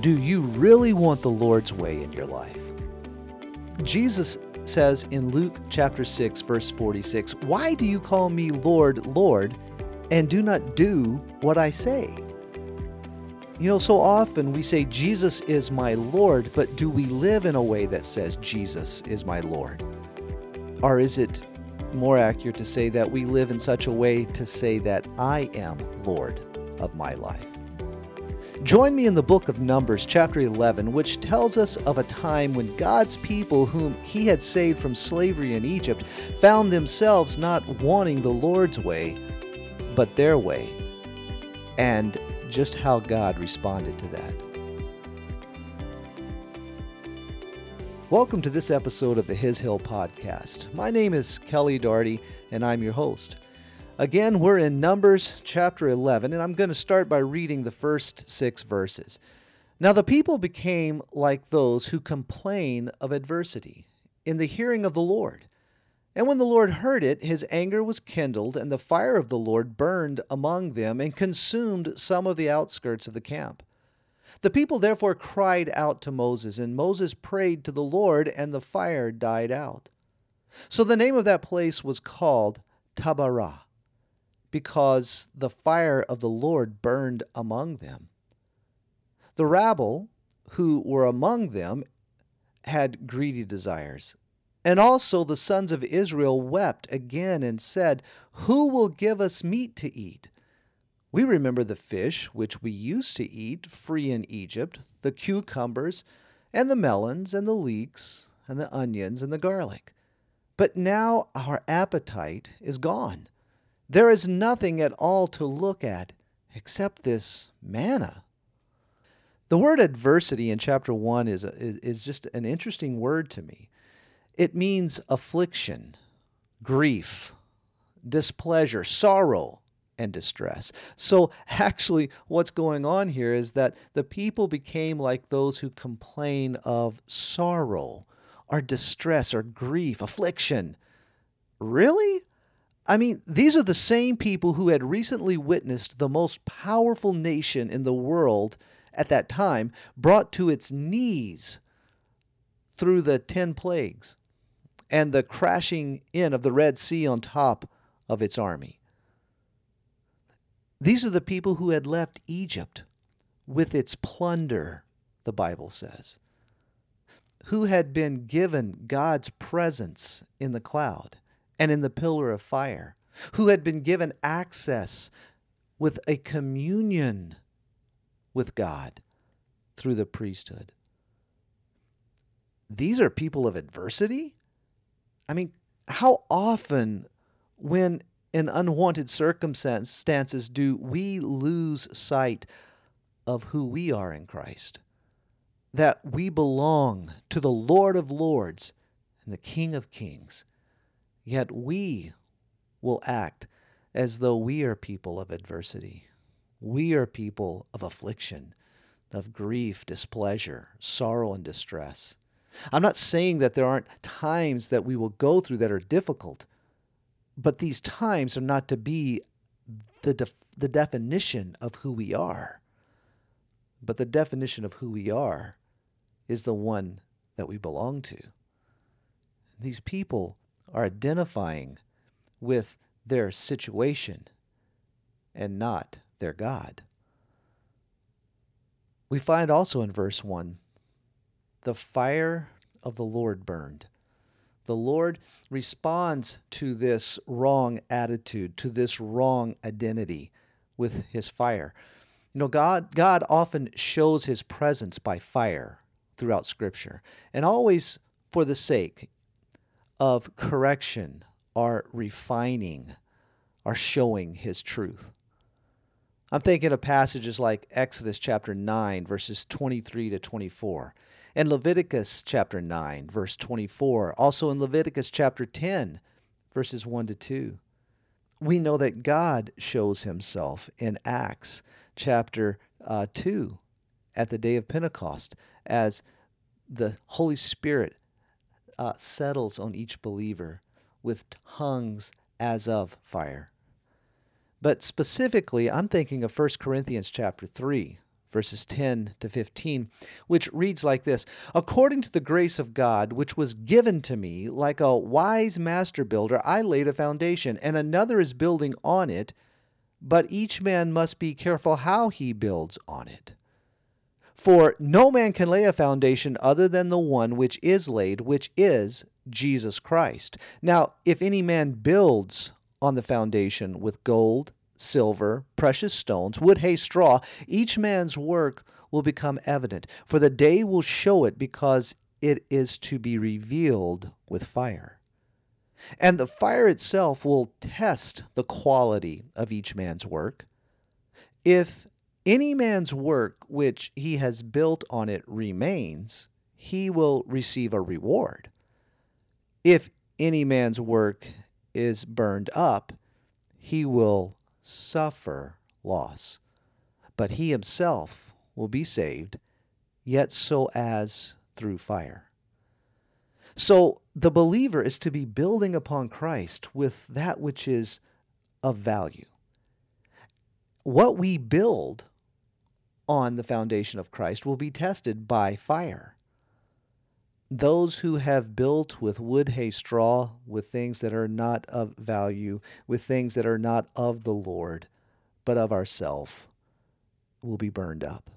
Do you really want the Lord's way in your life? Jesus says in Luke chapter 6 verse 46, "Why do you call me Lord, Lord, and do not do what I say?" You know, so often we say Jesus is my Lord, but do we live in a way that says Jesus is my Lord? Or is it more accurate to say that we live in such a way to say that I am Lord of my life? Join me in the book of Numbers, chapter 11, which tells us of a time when God's people, whom He had saved from slavery in Egypt, found themselves not wanting the Lord's way, but their way, and just how God responded to that. Welcome to this episode of the His Hill Podcast. My name is Kelly Doherty, and I'm your host. Again, we're in Numbers chapter 11, and I'm going to start by reading the first six verses. Now, the people became like those who complain of adversity in the hearing of the Lord. And when the Lord heard it, his anger was kindled, and the fire of the Lord burned among them and consumed some of the outskirts of the camp. The people therefore cried out to Moses, and Moses prayed to the Lord, and the fire died out. So the name of that place was called Taberah because the fire of the Lord burned among them. The rabble who were among them had greedy desires. And also the sons of Israel wept again and said, Who will give us meat to eat? We remember the fish which we used to eat free in Egypt, the cucumbers, and the melons, and the leeks, and the onions, and the garlic. But now our appetite is gone there is nothing at all to look at except this manna. The word adversity in chapter 1 is, is just an interesting word to me. It means affliction, grief, displeasure, sorrow, and distress. So, actually, what's going on here is that the people became like those who complain of sorrow or distress or grief, affliction. Really? I mean, these are the same people who had recently witnessed the most powerful nation in the world at that time brought to its knees through the 10 plagues and the crashing in of the Red Sea on top of its army. These are the people who had left Egypt with its plunder, the Bible says, who had been given God's presence in the cloud and in the pillar of fire, who had been given access with a communion with God through the priesthood. These are people of adversity? I mean, how often, when in unwanted circumstances, do we lose sight of who we are in Christ? That we belong to the Lord of Lords and the King of Kings. Yet we will act as though we are people of adversity. We are people of affliction, of grief, displeasure, sorrow, and distress. I'm not saying that there aren't times that we will go through that are difficult, but these times are not to be the, def- the definition of who we are. But the definition of who we are is the one that we belong to. These people are identifying with their situation and not their God. We find also in verse 1 the fire of the Lord burned. The Lord responds to this wrong attitude, to this wrong identity with his fire. You know, God, God often shows his presence by fire throughout Scripture, and always for the sake of correction are refining, are showing his truth. I'm thinking of passages like Exodus chapter 9, verses 23 to 24, and Leviticus chapter 9, verse 24, also in Leviticus chapter 10, verses 1 to 2. We know that God shows himself in Acts chapter uh, 2 at the day of Pentecost as the Holy Spirit uh, settles on each believer with tongues as of fire. But specifically, I'm thinking of 1 Corinthians chapter 3, verses 10 to 15, which reads like this According to the grace of God, which was given to me, like a wise master builder, I laid a foundation, and another is building on it, but each man must be careful how he builds on it. For no man can lay a foundation other than the one which is laid, which is Jesus Christ. Now, if any man builds on the foundation with gold, silver, precious stones, wood, hay, straw, each man's work will become evident, for the day will show it because it is to be revealed with fire. And the fire itself will test the quality of each man's work. If any man's work which he has built on it remains, he will receive a reward. If any man's work is burned up, he will suffer loss, but he himself will be saved, yet so as through fire. So the believer is to be building upon Christ with that which is of value. What we build on the foundation of Christ will be tested by fire. Those who have built with wood, hay, straw, with things that are not of value, with things that are not of the Lord, but of ourself, will be burned up.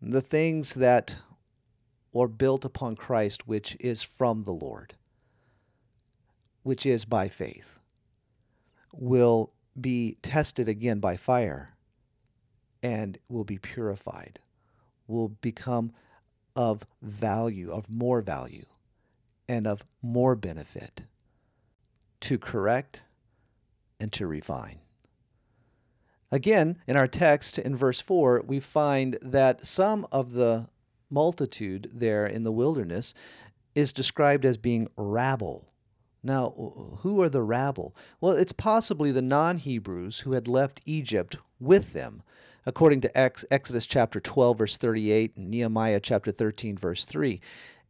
The things that are built upon Christ, which is from the Lord, which is by faith, will be tested again by fire and will be purified, will become of value, of more value, and of more benefit to correct and to refine. Again, in our text in verse 4, we find that some of the multitude there in the wilderness is described as being rabble. Now, who are the rabble? Well, it's possibly the non Hebrews who had left Egypt with them according to Exodus chapter 12, verse 38, and Nehemiah chapter 13, verse 3.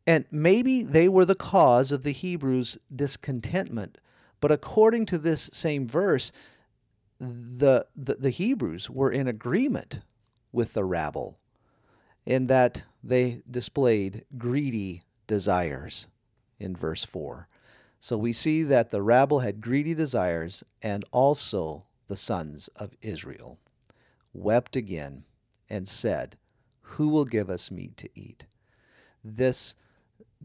And maybe they were the cause of the Hebrews' discontentment. But according to this same verse, the, the, the Hebrews were in agreement with the rabble in that they displayed greedy desires in verse 4. So we see that the rabble had greedy desires and also the sons of Israel wept again and said, Who will give us meat to eat? This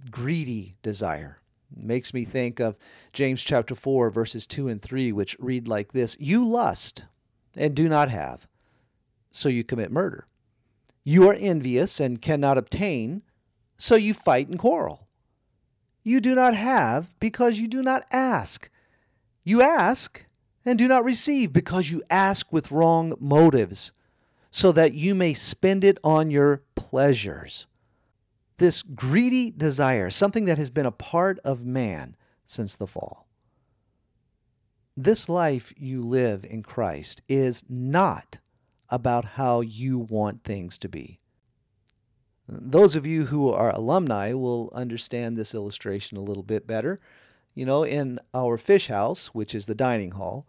greedy desire makes me think of James chapter 4, verses 2 and 3, which read like this You lust and do not have, so you commit murder. You are envious and cannot obtain, so you fight and quarrel. You do not have because you do not ask. You ask and do not receive because you ask with wrong motives, so that you may spend it on your pleasures. This greedy desire, something that has been a part of man since the fall. This life you live in Christ is not about how you want things to be. Those of you who are alumni will understand this illustration a little bit better. You know, in our fish house, which is the dining hall,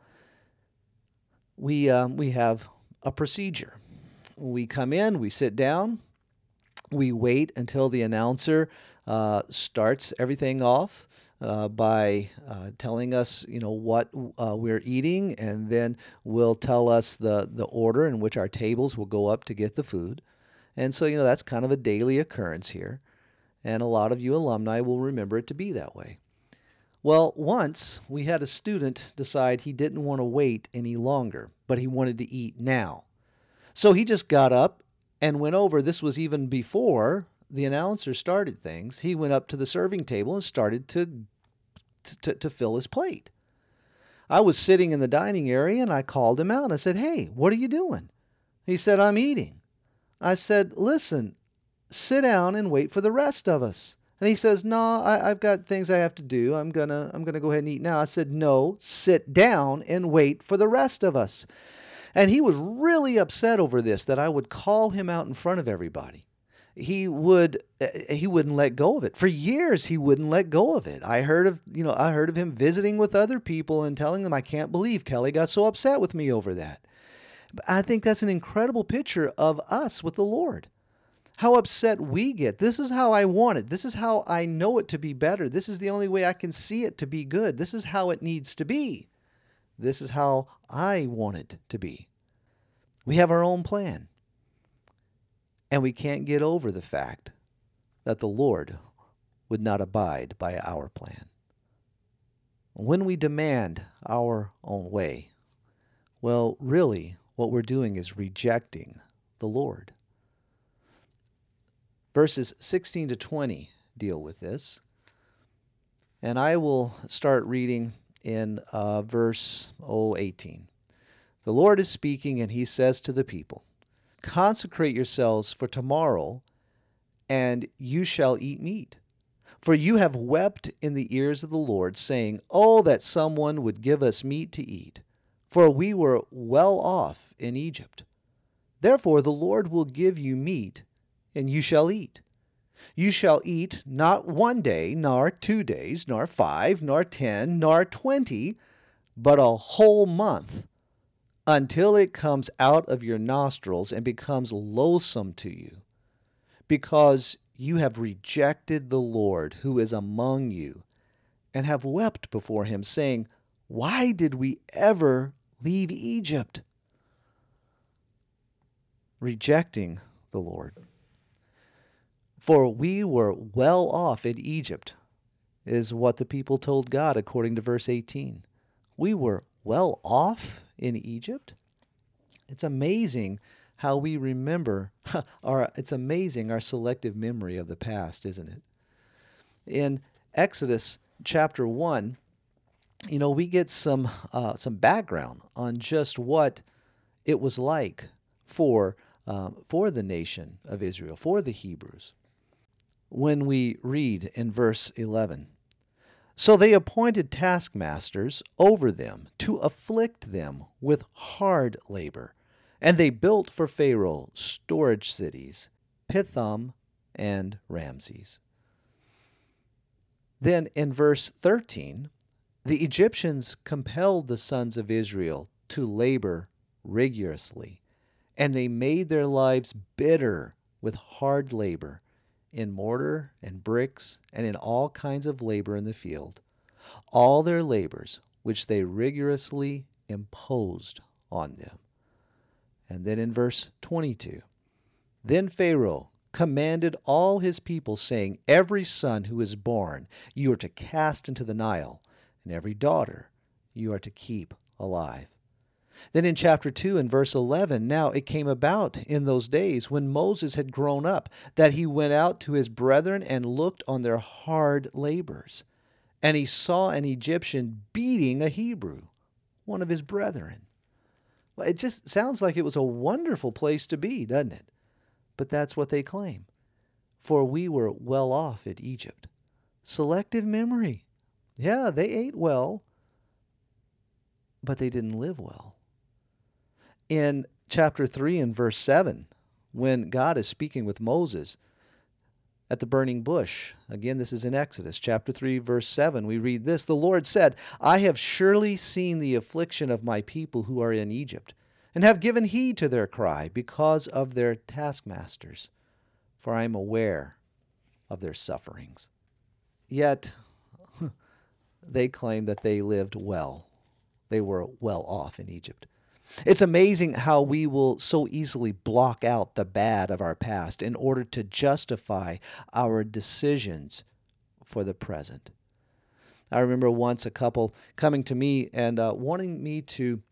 we, um, we have a procedure. We come in, we sit down, we wait until the announcer uh, starts everything off. Uh, by uh, telling us, you know, what uh, we're eating, and then will tell us the the order in which our tables will go up to get the food. And so, you know, that's kind of a daily occurrence here, and a lot of you alumni will remember it to be that way. Well, once we had a student decide he didn't want to wait any longer, but he wanted to eat now. So he just got up and went over. This was even before the announcer started things. He went up to the serving table and started to, to, to fill his plate. I was sitting in the dining area and I called him out. I said, Hey, what are you doing? He said, I'm eating. I said, Listen, sit down and wait for the rest of us. And he says, "No, I, have got things I have to do. I'm gonna I'm gonna go ahead and eat now." I said, "No, sit down and wait for the rest of us." And he was really upset over this that I would call him out in front of everybody. He would eh, he wouldn't let go of it. For years he wouldn't let go of it. I heard of, you know, I heard of him visiting with other people and telling them I can't believe Kelly got so upset with me over that. I think that's an incredible picture of us with the Lord. How upset we get. This is how I want it. This is how I know it to be better. This is the only way I can see it to be good. This is how it needs to be. This is how I want it to be. We have our own plan. And we can't get over the fact that the Lord would not abide by our plan. When we demand our own way, well, really, what we're doing is rejecting the Lord. Verses 16 to 20 deal with this. And I will start reading in uh, verse oh, 18. The Lord is speaking, and he says to the people, Consecrate yourselves for tomorrow, and you shall eat meat. For you have wept in the ears of the Lord, saying, Oh, that someone would give us meat to eat, for we were well off in Egypt. Therefore the Lord will give you meat, and you shall eat. You shall eat not one day, nor two days, nor five, nor ten, nor twenty, but a whole month until it comes out of your nostrils and becomes loathsome to you, because you have rejected the Lord who is among you, and have wept before him, saying, Why did we ever leave Egypt? Rejecting the Lord. For we were well off in Egypt, is what the people told God according to verse 18. We were well off in Egypt? It's amazing how we remember our it's amazing our selective memory of the past, isn't it? In Exodus chapter 1, you know, we get some uh, some background on just what it was like for um, for the nation of Israel, for the Hebrews. When we read in verse 11, so they appointed taskmasters over them to afflict them with hard labor. And they built for Pharaoh storage cities, Pithom and Ramses. Then in verse 13, the Egyptians compelled the sons of Israel to labor rigorously, and they made their lives bitter with hard labor in mortar and bricks and in all kinds of labor in the field, all their labors which they rigorously imposed on them. And then in verse 22, then Pharaoh commanded all his people, saying, Every son who is born you are to cast into the Nile, and every daughter you are to keep alive. Then in chapter 2 and verse 11, now it came about in those days when Moses had grown up that he went out to his brethren and looked on their hard labors. And he saw an Egyptian beating a Hebrew, one of his brethren. Well, it just sounds like it was a wonderful place to be, doesn't it? But that's what they claim. For we were well off at Egypt. Selective memory. Yeah, they ate well, but they didn't live well in chapter 3 and verse 7 when God is speaking with Moses at the burning bush. Again, this is in Exodus chapter 3, verse 7. We read this The Lord said, I have surely seen the affliction of my people who are in Egypt, and have given heed to their cry because of their taskmasters, for I am aware of their sufferings. Yet, they claim that they lived well. They were well off in Egypt. It's amazing how we will so easily block out the bad of our past in order to justify our decisions for the present. I remember once a couple coming to me and uh, wanting me to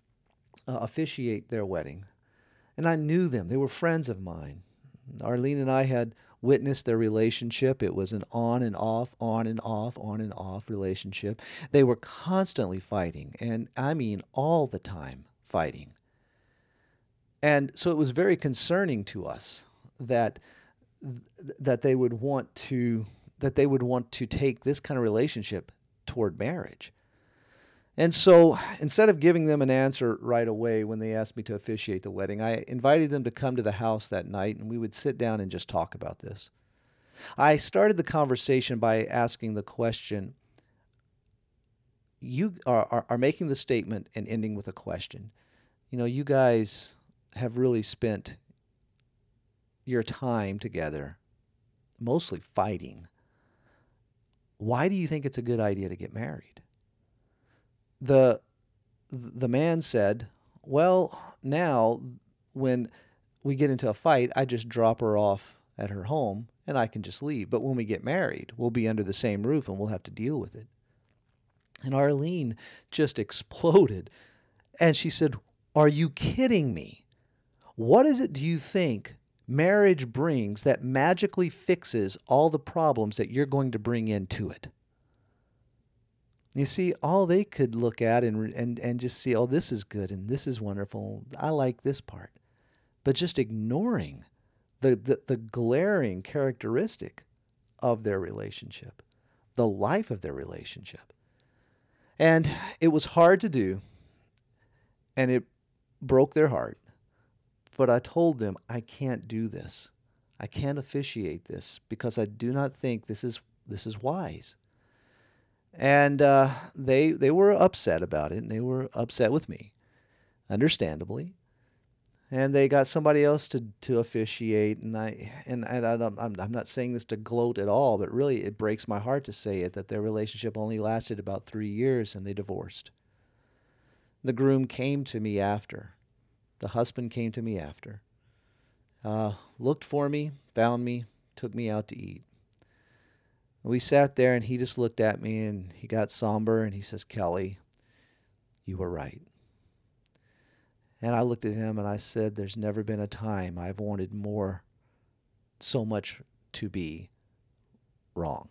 uh, officiate their wedding. And I knew them, they were friends of mine. Arlene and I had witnessed their relationship. It was an on and off, on and off, on and off relationship. They were constantly fighting, and I mean all the time fighting. And so it was very concerning to us that that they would want to that they would want to take this kind of relationship toward marriage. And so instead of giving them an answer right away when they asked me to officiate the wedding, I invited them to come to the house that night and we would sit down and just talk about this. I started the conversation by asking the question you are, are, are making the statement and ending with a question you know, you guys have really spent your time together mostly fighting, why do you think it's a good idea to get married? The the man said, "Well, now when we get into a fight, I just drop her off at her home and I can just leave. But when we get married, we'll be under the same roof and we'll have to deal with it." And Arlene just exploded. And she said, Are you kidding me? What is it do you think marriage brings that magically fixes all the problems that you're going to bring into it? You see, all they could look at and, and, and just see, oh, this is good and this is wonderful. I like this part. But just ignoring the, the, the glaring characteristic of their relationship, the life of their relationship. And it was hard to do, and it broke their heart. But I told them, I can't do this. I can't officiate this because I do not think this is this is wise. And uh, they they were upset about it, and they were upset with me, understandably. And they got somebody else to, to officiate, and I and, and I don't, I'm I'm not saying this to gloat at all, but really it breaks my heart to say it that their relationship only lasted about three years, and they divorced. The groom came to me after, the husband came to me after, uh, looked for me, found me, took me out to eat. We sat there and he just looked at me and he got somber and he says, Kelly, you were right. And I looked at him and I said, There's never been a time I've wanted more, so much to be wrong.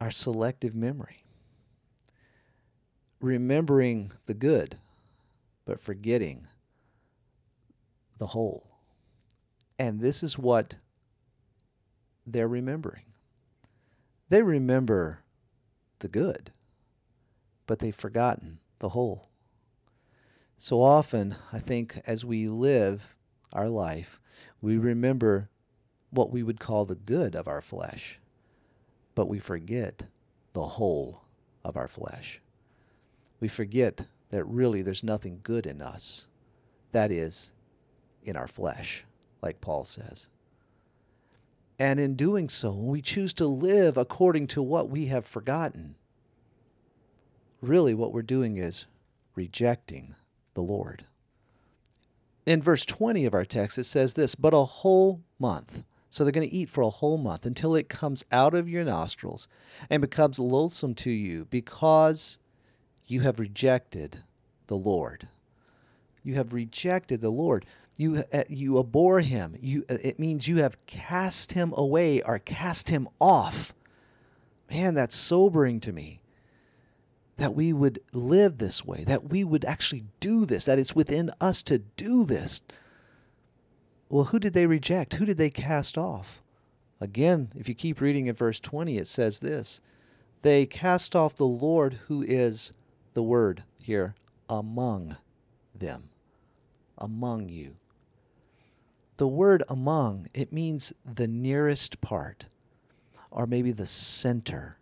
Our selective memory. Remembering the good but forgetting the whole. And this is what they're remembering. They remember the good, but they've forgotten the whole. So often, I think, as we live our life, we remember what we would call the good of our flesh, but we forget the whole of our flesh. We forget that really there's nothing good in us. That is, in our flesh, like Paul says. And in doing so, when we choose to live according to what we have forgotten, really what we're doing is rejecting the Lord. In verse 20 of our text, it says this But a whole month. So they're going to eat for a whole month until it comes out of your nostrils and becomes loathsome to you because you have rejected the Lord. You have rejected the Lord. You, uh, you abhor him. You, uh, it means you have cast him away or cast him off. Man, that's sobering to me. That we would live this way, that we would actually do this, that it's within us to do this. Well, who did they reject? Who did they cast off? Again, if you keep reading in verse 20, it says this They cast off the Lord who is the word here, among them, among you. The word among, it means the nearest part, or maybe the center.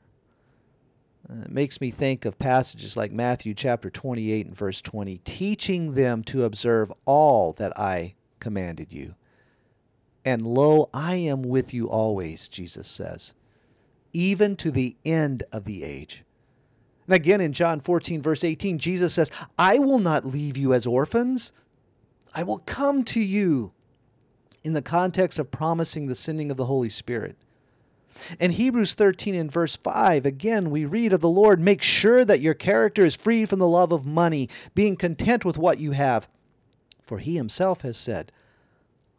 Uh, it makes me think of passages like Matthew chapter 28 and verse 20, teaching them to observe all that I commanded you. And lo, I am with you always, Jesus says, even to the end of the age. And again in John 14, verse 18, Jesus says, I will not leave you as orphans. I will come to you in the context of promising the sending of the Holy Spirit. In Hebrews 13 and verse 5, again, we read of the Lord make sure that your character is free from the love of money, being content with what you have. For he himself has said,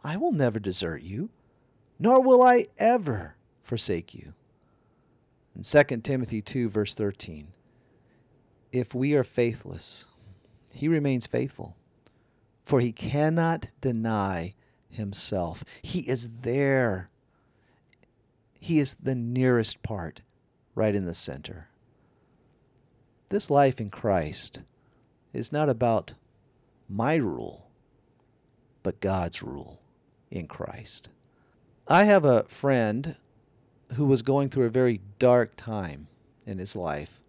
I will never desert you, nor will I ever forsake you. In 2 Timothy 2, verse 13, if we are faithless, he remains faithful, for he cannot deny himself. He is there. He is the nearest part, right in the center. This life in Christ is not about my rule, but God's rule in Christ. I have a friend who was going through a very dark time in his life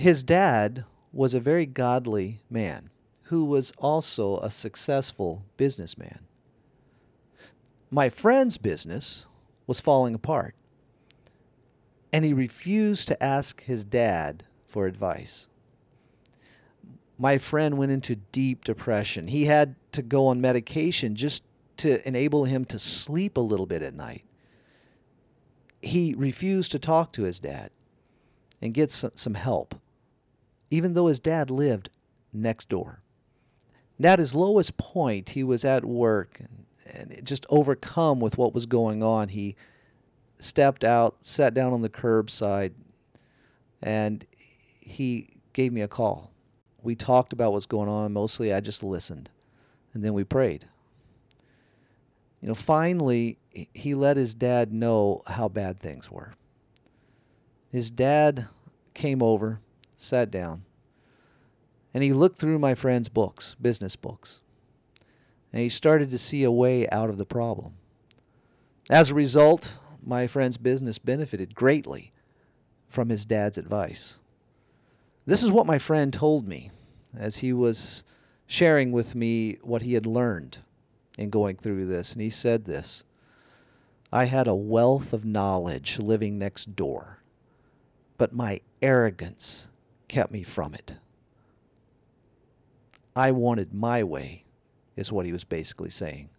his dad was a very godly man who was also a successful businessman. My friend's business was falling apart, and he refused to ask his dad for advice. My friend went into deep depression. He had to go on medication just to enable him to sleep a little bit at night. He refused to talk to his dad and get some, help, even though his dad lived next door. And at his lowest point, he was at work and, and just overcome with what was going on. He stepped out, sat down on the curbside, and he gave me a call. We talked about what's going on. Mostly, I just listened, and then we prayed. You know, finally, he let his dad know how bad things were. His dad came over, sat down, and he looked through my friend's books, business books, and he started to see a way out of the problem. As a result, my friend's business benefited greatly from his dad's advice. This is what my friend told me as he was sharing with me what he had learned in going through this. And he said this I had a wealth of knowledge living next door, but my arrogance kept me from it. I wanted my way, is what he was basically saying.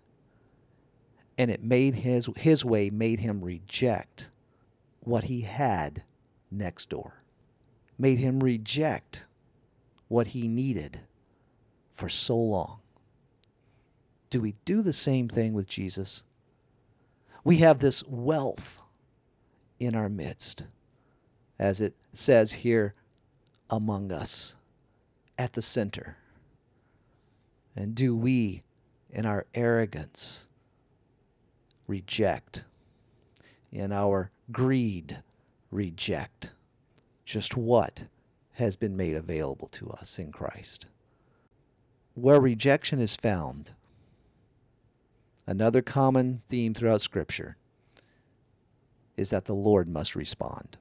And it made his, his way made him reject what he had next door, made him reject what he needed for so long. Do we do the same thing with Jesus? We have this wealth in our midst, as it says here, among us, at the center. And do we, in our arrogance, reject, in our greed, reject just what has been made available to us in Christ? Where rejection is found, Another common theme throughout Scripture is that the Lord must respond.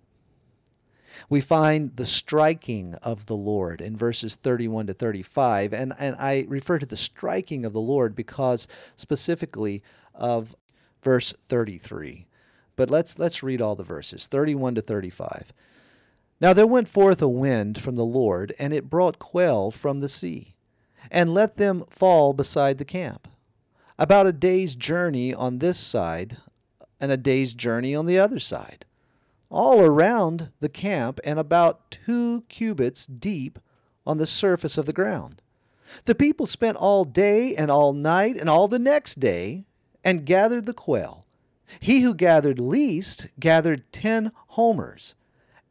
We find the striking of the Lord in verses 31 to 35. And, and I refer to the striking of the Lord because specifically of verse 33. But let's, let's read all the verses 31 to 35. Now there went forth a wind from the Lord, and it brought quail from the sea, and let them fall beside the camp about a day's journey on this side and a day's journey on the other side, all around the camp and about two cubits deep on the surface of the ground. The people spent all day and all night and all the next day and gathered the quail. He who gathered least gathered ten homers,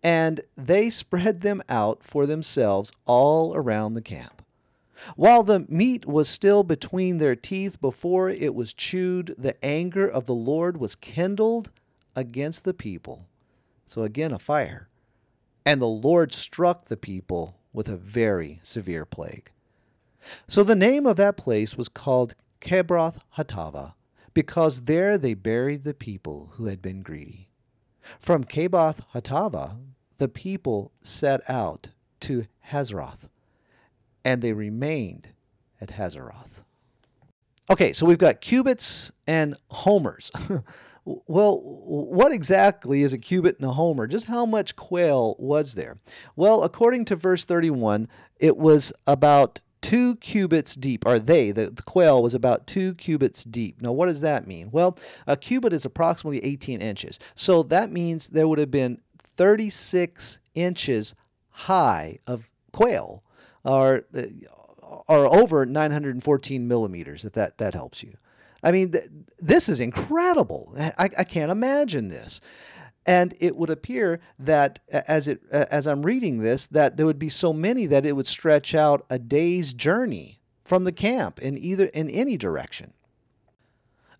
and they spread them out for themselves all around the camp. While the meat was still between their teeth before it was chewed, the anger of the Lord was kindled against the people. So again, a fire. And the Lord struck the people with a very severe plague. So the name of that place was called Kebroth Hatava, because there they buried the people who had been greedy. From Kebroth Hatava, the people set out to Hazeroth and they remained at Hazeroth. Okay, so we've got cubits and homers. well, what exactly is a cubit and a homer? Just how much quail was there? Well, according to verse 31, it was about two cubits deep, or they, the, the, quail was about two cubits deep. Now, what does that mean? Well, a cubit is approximately 18 inches. So that means there would have been 36 inches high of quail or, uh, are over 914 millimeters. If that that helps you, I mean, th- this is incredible. I, I can't imagine this. And it would appear that as it as I'm reading this, that there would be so many that it would stretch out a day's journey from the camp in either in any direction.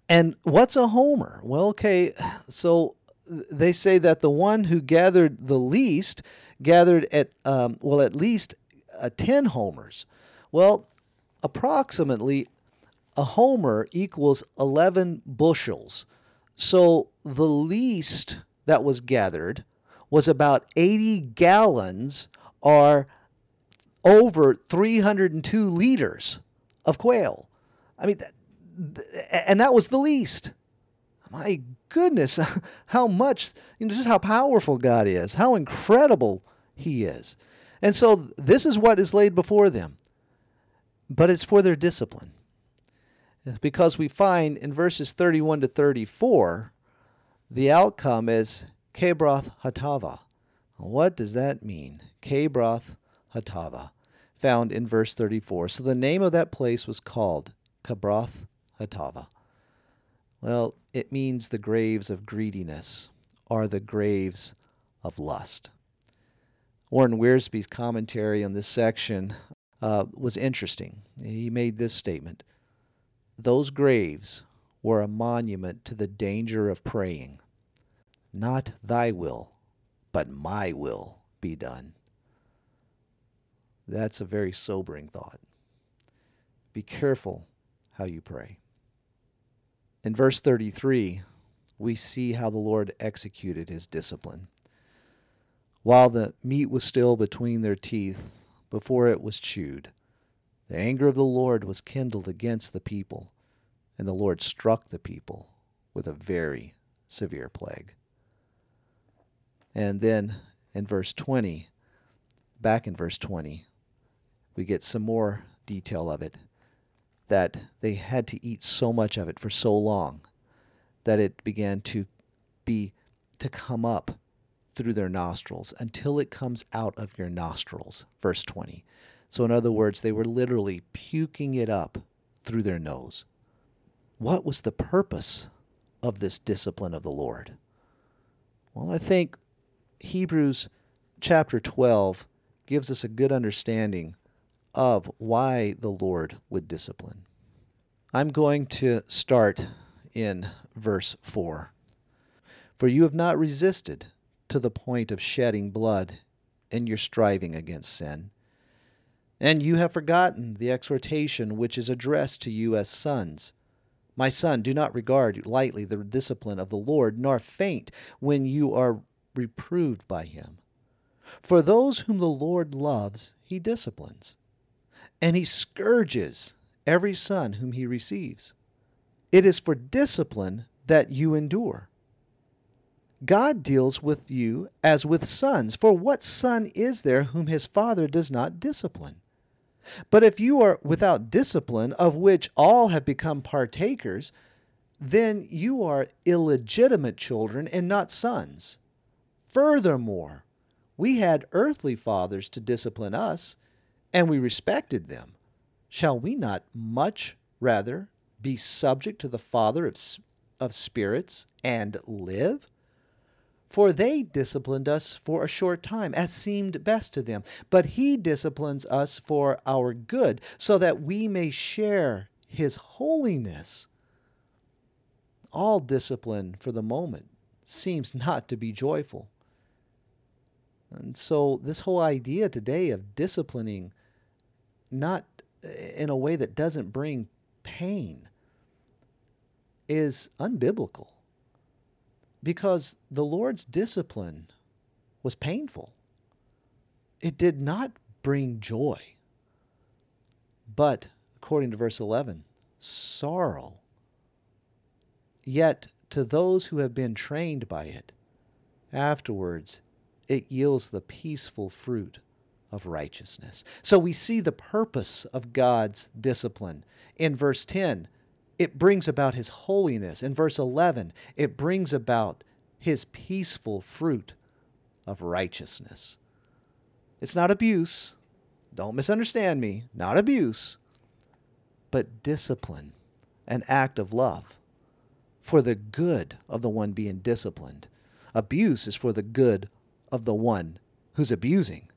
And what's a homer? Well, okay, so they say that the one who gathered the least gathered at um, well at least uh, 10 homers. Well, approximately a homer equals 11 bushels. So the least that was gathered was about 80 gallons or over 302 liters of quail. I mean, and that was the least. My goodness, how much, you know, just how powerful God is, how incredible He is. And so this is what is laid before them, but it's for their discipline. Because we find in verses 31 to 34, the outcome is Kebroth Hatava. What does that mean? Kebroth Hatava, found in verse 34. So the name of that place was called Kebroth Hatava. Well, it means the graves of greediness are the graves of lust. Warren Wiersbe's commentary on this section uh, was interesting. He made this statement Those graves were a monument to the danger of praying, Not thy will, but my will be done. That's a very sobering thought. Be careful how you pray. In verse 33, we see how the Lord executed his discipline. While the meat was still between their teeth, before it was chewed, the anger of the Lord was kindled against the people, and the Lord struck the people with a very severe plague. And then in verse 20, back in verse 20, we get some more detail of it that they had to eat so much of it for so long that it began to be to come up through their nostrils until it comes out of your nostrils verse 20 so in other words they were literally puking it up through their nose what was the purpose of this discipline of the lord well i think hebrews chapter 12 gives us a good understanding of why the Lord would discipline. I'm going to start in verse 4. For you have not resisted to the point of shedding blood in your striving against sin. And you have forgotten the exhortation which is addressed to you as sons. My son, do not regard lightly the discipline of the Lord, nor faint when you are reproved by him. For those whom the Lord loves, he disciplines and he scourges every son whom he receives. It is for discipline that you endure. God deals with you as with sons, for what son is there whom his father does not discipline? But if you are without discipline, of which all have become partakers, then you are illegitimate children and not sons. Furthermore, we had earthly fathers to discipline us and we respected them, shall we not much rather be subject to the Father of, of spirits and live? For they disciplined us for a short time, as seemed best to them. But he disciplines us for our good, so that we may share his holiness. All discipline for the moment seems not to be joyful. And so, this whole idea today of disciplining not in a way that doesn't bring pain is unbiblical because the Lord's discipline was painful. It did not bring joy, but, according to verse 11, sorrow. Yet to those who have been trained by it, afterwards it yields the peaceful fruit of righteousness. So we see the purpose of God's discipline. In verse 10, it brings about his holiness. In verse 11, it brings about his peaceful fruit of righteousness. It's not abuse. Don't misunderstand me. Not abuse, but discipline, an act of love for the good of the one being disciplined. Abuse is for the good of the one who's abusing.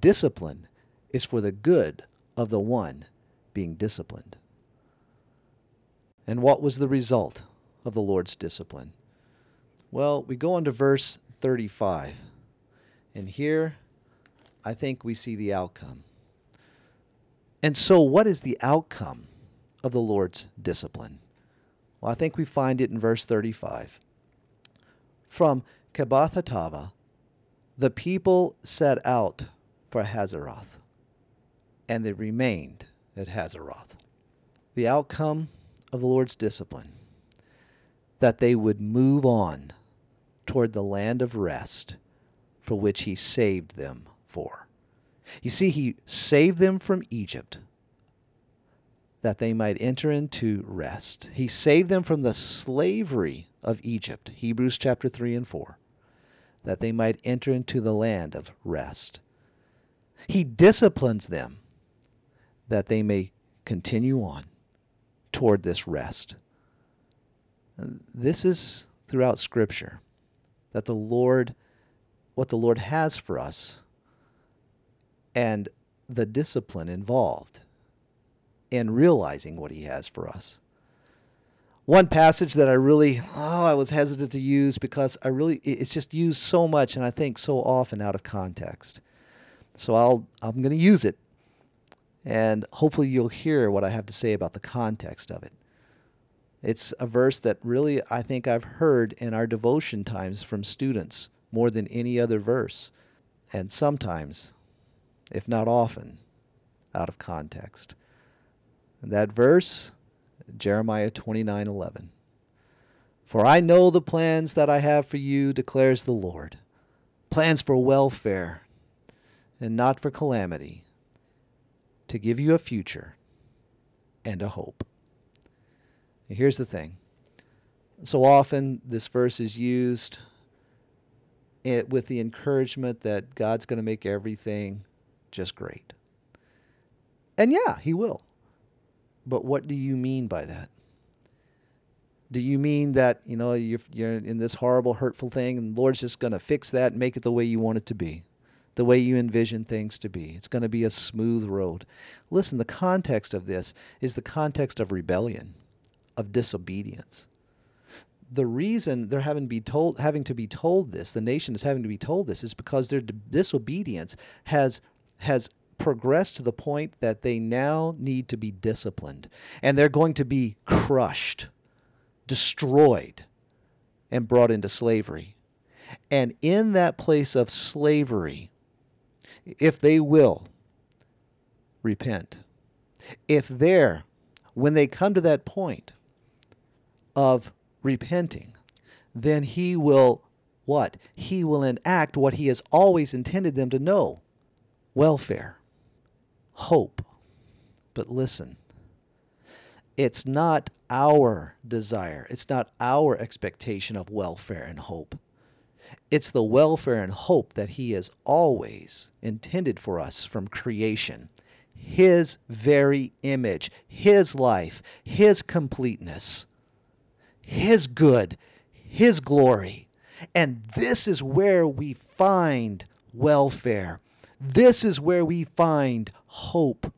Discipline is for the good of the one being disciplined. And what was the result of the Lord's discipline? Well, we go on to verse 35. And here, I think we see the outcome. And so, what is the outcome of the Lord's discipline? Well, I think we find it in verse 35. From Kebroth Hatava, the people set out for Hazeroth. and they remained at Hazeroth. The outcome of the Lord's discipline that they would move on toward the land of rest for which he saved them for. You see, he saved them from Egypt that they might enter into rest. He saved them from the slavery of Egypt, Hebrews chapter 3 and 4, that they might enter into the land of rest. He disciplines them that they may continue on toward this rest. This is throughout Scripture that the Lord, what the Lord has for us, and the discipline involved in realizing what He has for us. One passage that I really, oh, I was hesitant to use because I really, it's just used so much and I think so often out of context. So I'll, I'm going to use it and hopefully you'll hear what I have to say about the context of it. It's a verse that really I think I've heard in our devotion times from students more than any other verse, and sometimes, if not often, out of context. That verse, Jeremiah 29:11. For I know the plans that I have for you, declares the Lord, plans for welfare and not for calamity, to give you a future and a hope. Here's the thing so often this verse is used it, with the encouragement that God's going to make everything just great. And yeah, He will. But what do you mean by that? Do you mean that, you know, you're, you're in this horrible, hurtful thing and the Lord's just going to fix that and make it the way you want it to be? The way you envision things to be. It's going to be a smooth road. Listen, the context of this is the context of rebellion, of disobedience. The reason they're having to be told having to be told this, the nation is having to be told this is because their disobedience has has progressed to the point that they now need to be disciplined and they're going to be crushed, destroyed and brought into slavery. And in that place of slavery, if they will repent. If they're, when they come to that point of repenting, then he will what? He will enact what he has always intended them to know welfare, hope. But listen, it's not our desire, it's not our expectation of welfare and hope. It's the welfare and hope that He has always intended for us from creation. His very image, His life, His completeness, His good, His glory. And this is where we find welfare. This is where we find hope.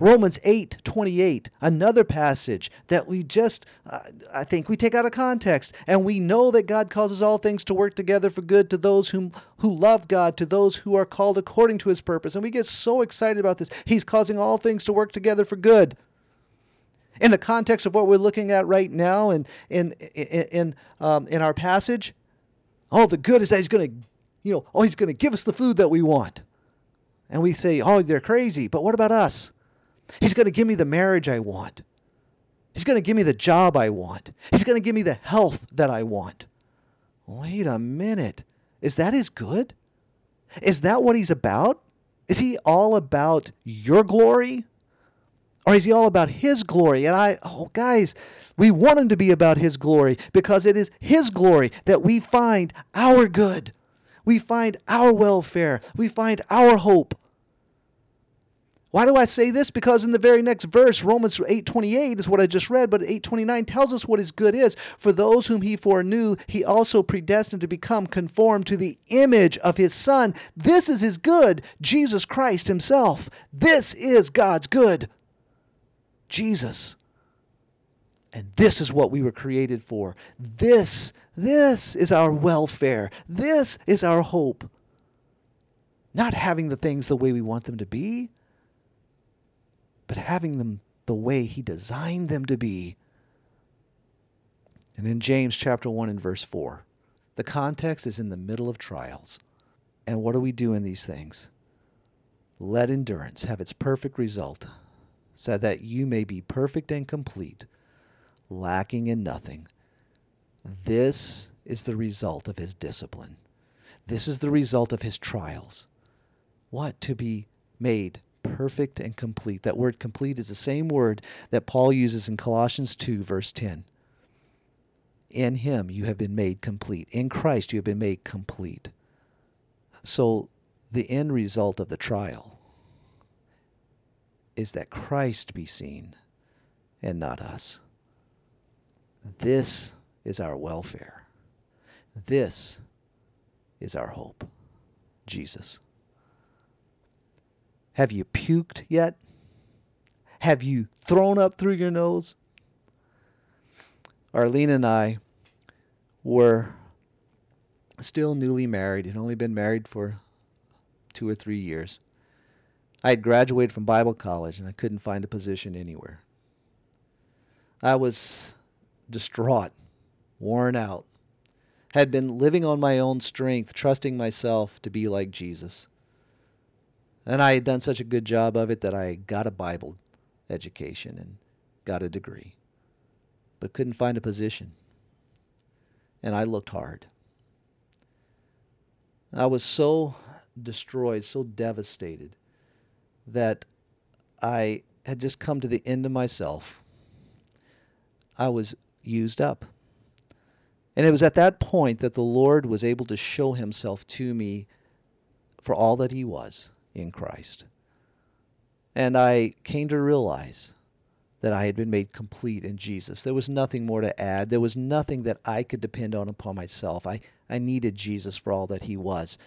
Romans 8 28, another passage that we just, uh, I think we take out of context. And we know that God causes all things to work together for good to those whom, who love God, to those who are called according to his purpose. And we get so excited about this. He's causing all things to work together for good. In the context of what we're looking at right now and in, in, in, um, in our passage, oh, the good is that he's going to, you know, oh, he's going to give us the food that we want. And we say, oh, they're crazy. But what about us? He's going to give me the marriage I want. He's going to give me the job I want. He's going to give me the health that I want. Wait a minute. Is that his good? Is that what he's about? Is he all about your glory? Or is he all about his glory? And I, oh, guys, we want him to be about his glory because it is his glory that we find our good. We find our welfare. We find our hope. Why do I say this? Because in the very next verse, Romans 8:28 is what I just read, but 8:29 tells us what his good is. For those whom he foreknew, he also predestined to become conformed to the image of his son. This is his good, Jesus Christ himself. This is God's good. Jesus. And this is what we were created for. This, this is our welfare. This is our hope. Not having the things the way we want them to be but having them the way He designed them to be. And in James chapter 1 and verse 4, the context is in the middle of trials. And what do we do in these things? let endurance have its perfect result, so that you may be perfect and complete, lacking in nothing. This is the result of his discipline. This is the result of his trials. What? To be made perfect and complete. That word complete is the same word that Paul uses in Colossians 2, verse 10. In him you have been made complete. In Christ you have been made complete. So the end result of the trial is that Christ be seen and not us. This is our welfare. This is our hope. Jesus. Have you puked yet? Have you thrown up through your nose? Arlene and I were still newly married, had only been married for two or three years. I had graduated from Bible college and I couldn't find a position anywhere. I was distraught, worn out, had been living on my own strength, trusting myself to be like Jesus. And I had done such a good job of it that I got a Bible education and got a degree, but couldn't find a position. And I looked hard. I was so destroyed, so devastated that I had just come to the end of myself. I was used up. And it was at that point that the Lord was able to show himself to me for all that he was in Christ. And I came to realize that I had been made complete in Jesus. There was nothing more to add. There was nothing that I could depend on upon myself. I, I needed Jesus for all that he was.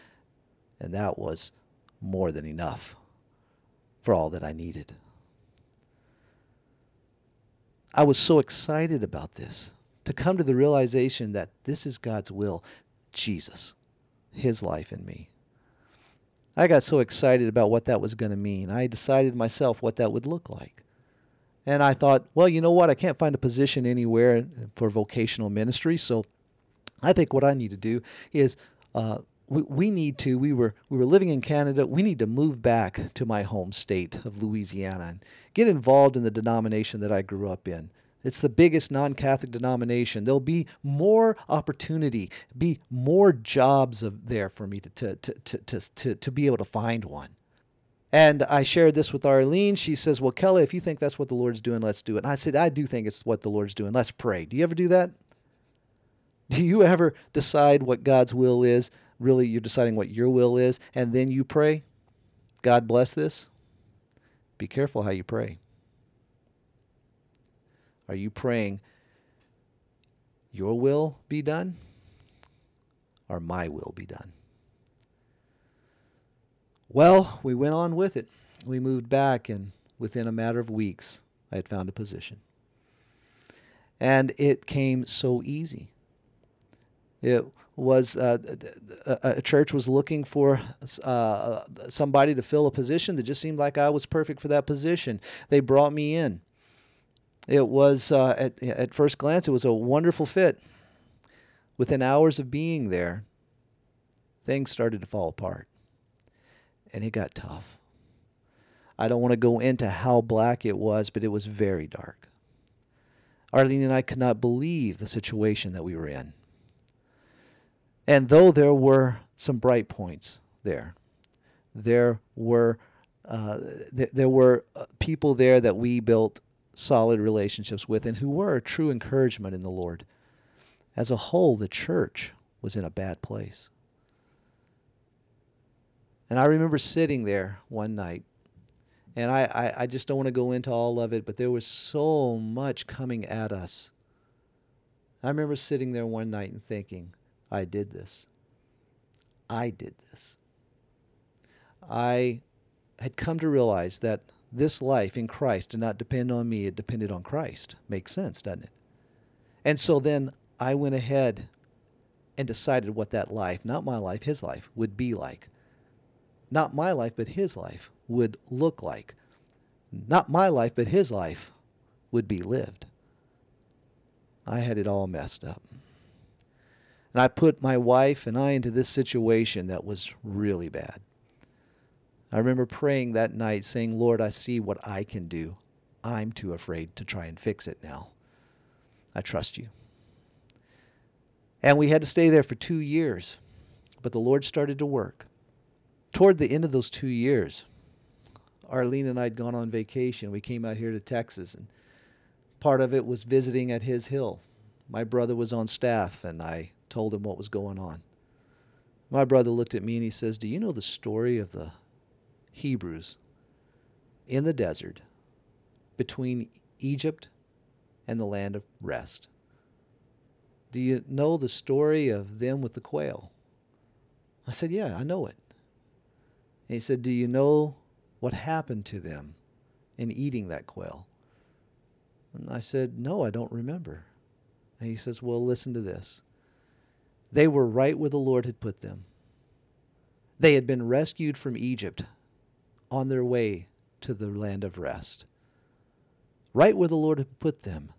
And that was more than enough for all that I needed. I was so excited about this to come to the realization that this is God's will Jesus, His life in me. I got so excited about what that was going to mean. I decided myself what that would look like. And I thought, well, you know what? I can't find a position anywhere for vocational ministry. So I think what I need to do is uh, we, we need to we were we were living in Canada we need to move back to my home state of Louisiana and get involved in the denomination that I grew up in it's the biggest non-Catholic denomination there'll be more opportunity be more jobs of there for me to to, to, to, to, to, to be able to find one and I shared this with Arlene. She says, Well, Kelly, if you think that's what the Lord's doing, let's do it. And I said, I do think it's what the Lord's doing. Let's pray. Do you ever do that? Do you ever decide what God's will is? Really, you're deciding what your will is, and then you pray, God bless this? Be careful how you pray. Are you praying, Your will be done, or my will be done? Well, we went on with it. We moved back, and within a matter of weeks, I had found a position. And it came so easy. It was uh, a, church was looking for uh, somebody to fill a position that just seemed like I was perfect for that position. They brought me in. It was uh, at at first glance it was a wonderful fit. Within hours of being there, things started to fall apart, and it got tough. I don't want to go into how black it was, but it was very dark. Arlene and I could not believe the situation that we were in. And though there were some bright points there, there were uh, th- there were uh, people there that we built solid relationships with and who were a true encouragement in the Lord. As a whole, the church was in a bad place. And I remember sitting there one night, and I, I, I just don't want to go into all of it, but there was so much coming at us. I remember sitting there one night and thinking, I did this. I did this. I had come to realize that this life in Christ did not depend on me, it depended on Christ. Makes sense, doesn't it? And so then I went ahead and decided what that life, not my life, his life, would be like. Not my life, but his life would look like. Not my life, but his life would be lived. I had it all messed up. And I put my wife and I into this situation that was really bad. I remember praying that night saying, Lord, I see what I can do. I'm too afraid to try and fix it now. I trust you. And we had to stay there for two years, but the Lord started to work. Toward the end of those two years, Arlene and I had gone on vacation. We came out here to Texas, and part of it was visiting at his hill. My brother was on staff, and I told him what was going on. My brother looked at me and he says, Do you know the story of the Hebrews in the desert between Egypt and the land of rest? Do you know the story of them with the quail? I said, Yeah, I know it. And he said, Do you know what happened to them in eating that quail? And I said, No, I don't remember. And he says, Well, listen to this. They were right where the Lord had put them. They had been rescued from Egypt on their way to the land of rest, right where the Lord had put them.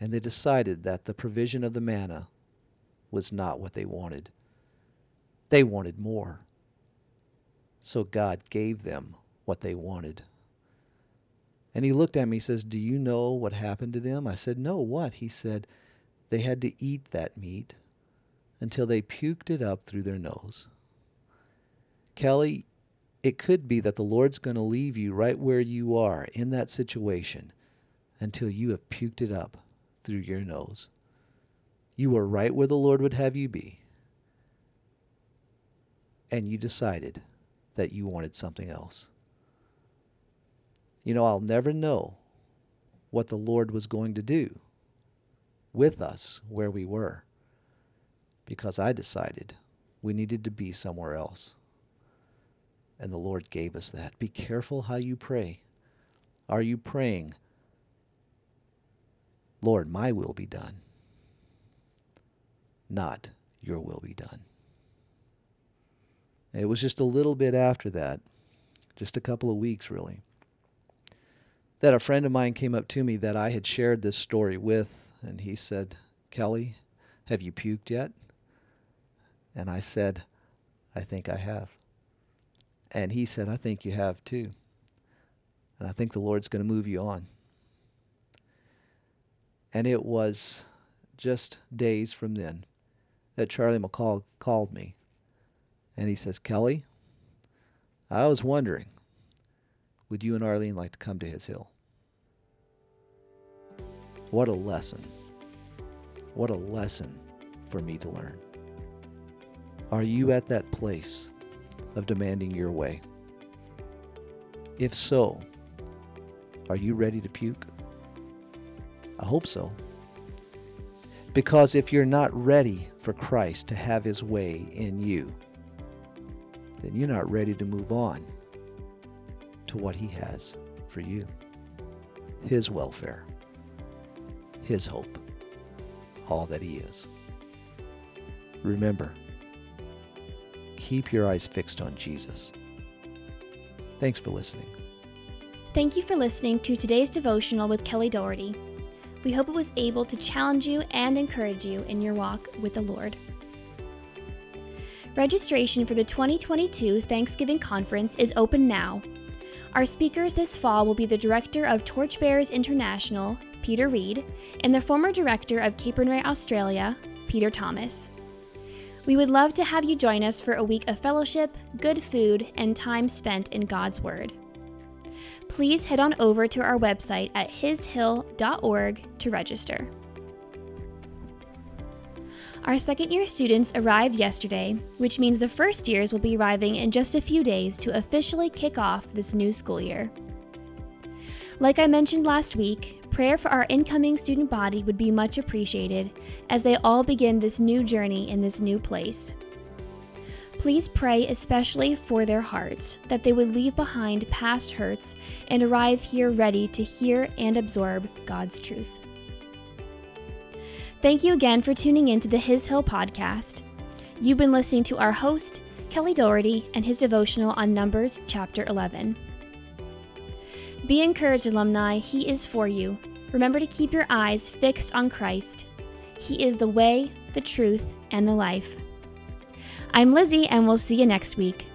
And they decided that the provision of the manna was not what they wanted. They wanted more. So God gave them what they wanted. And he looked at me and says, Do you know what happened to them? I said, No, what? He said, They had to eat that meat until they puked it up through their nose. Kelly, it could be that the Lord's going to leave you right where you are in that situation until you have puked it up through your nose. You are right where the Lord would have you be. And you decided that you wanted something else. You know, I'll never know what the Lord was going to do with us where we were because I decided we needed to be somewhere else. And the Lord gave us that. Be careful how you pray. Are you praying, Lord, my will be done, not your will be done? It was just a little bit after that, just a couple of weeks really, that a friend of mine came up to me that I had shared this story with, and he said, Kelly, have you puked yet? And I said, I think I have. And he said, I think you have too. And I think the Lord's going to move you on. And it was just days from then that Charlie McCall called me. And he says, Kelly, I was wondering, would you and Arlene like to come to his hill? What a lesson. What a lesson for me to learn. Are you at that place of demanding your way? If so, are you ready to puke? I hope so. Because if you're not ready for Christ to have his way in you, then you're not ready to move on to what he has for you his welfare, his hope, all that he is. Remember, keep your eyes fixed on Jesus. Thanks for listening. Thank you for listening to today's devotional with Kelly Doherty. We hope it was able to challenge you and encourage you in your walk with the Lord. Registration for the 2022 Thanksgiving Conference is open now. Our speakers this fall will be the director of Torchbearers International, Peter Reed, and the former director of Capernwray Australia, Peter Thomas. We would love to have you join us for a week of fellowship, good food, and time spent in God's Word. Please head on over to our website at hishill.org to register. Our second year students arrived yesterday, which means the first years will be arriving in just a few days to officially kick off this new school year. Like I mentioned last week, Prayer for our incoming student body would be much appreciated as they all begin this new journey in this new place. Please pray especially for their hearts, that they would leave behind past hurts and arrive here ready to hear and absorb God's truth. Thank you again for tuning in to the His Hill podcast. You've been listening to our host, Kelly Doherty, and his devotional on Numbers chapter 11. Be encouraged, alumni. He is for you. Remember to keep your eyes fixed on Christ. He is the way, the truth, and the life. I'm Lizzie, and we'll see you next week.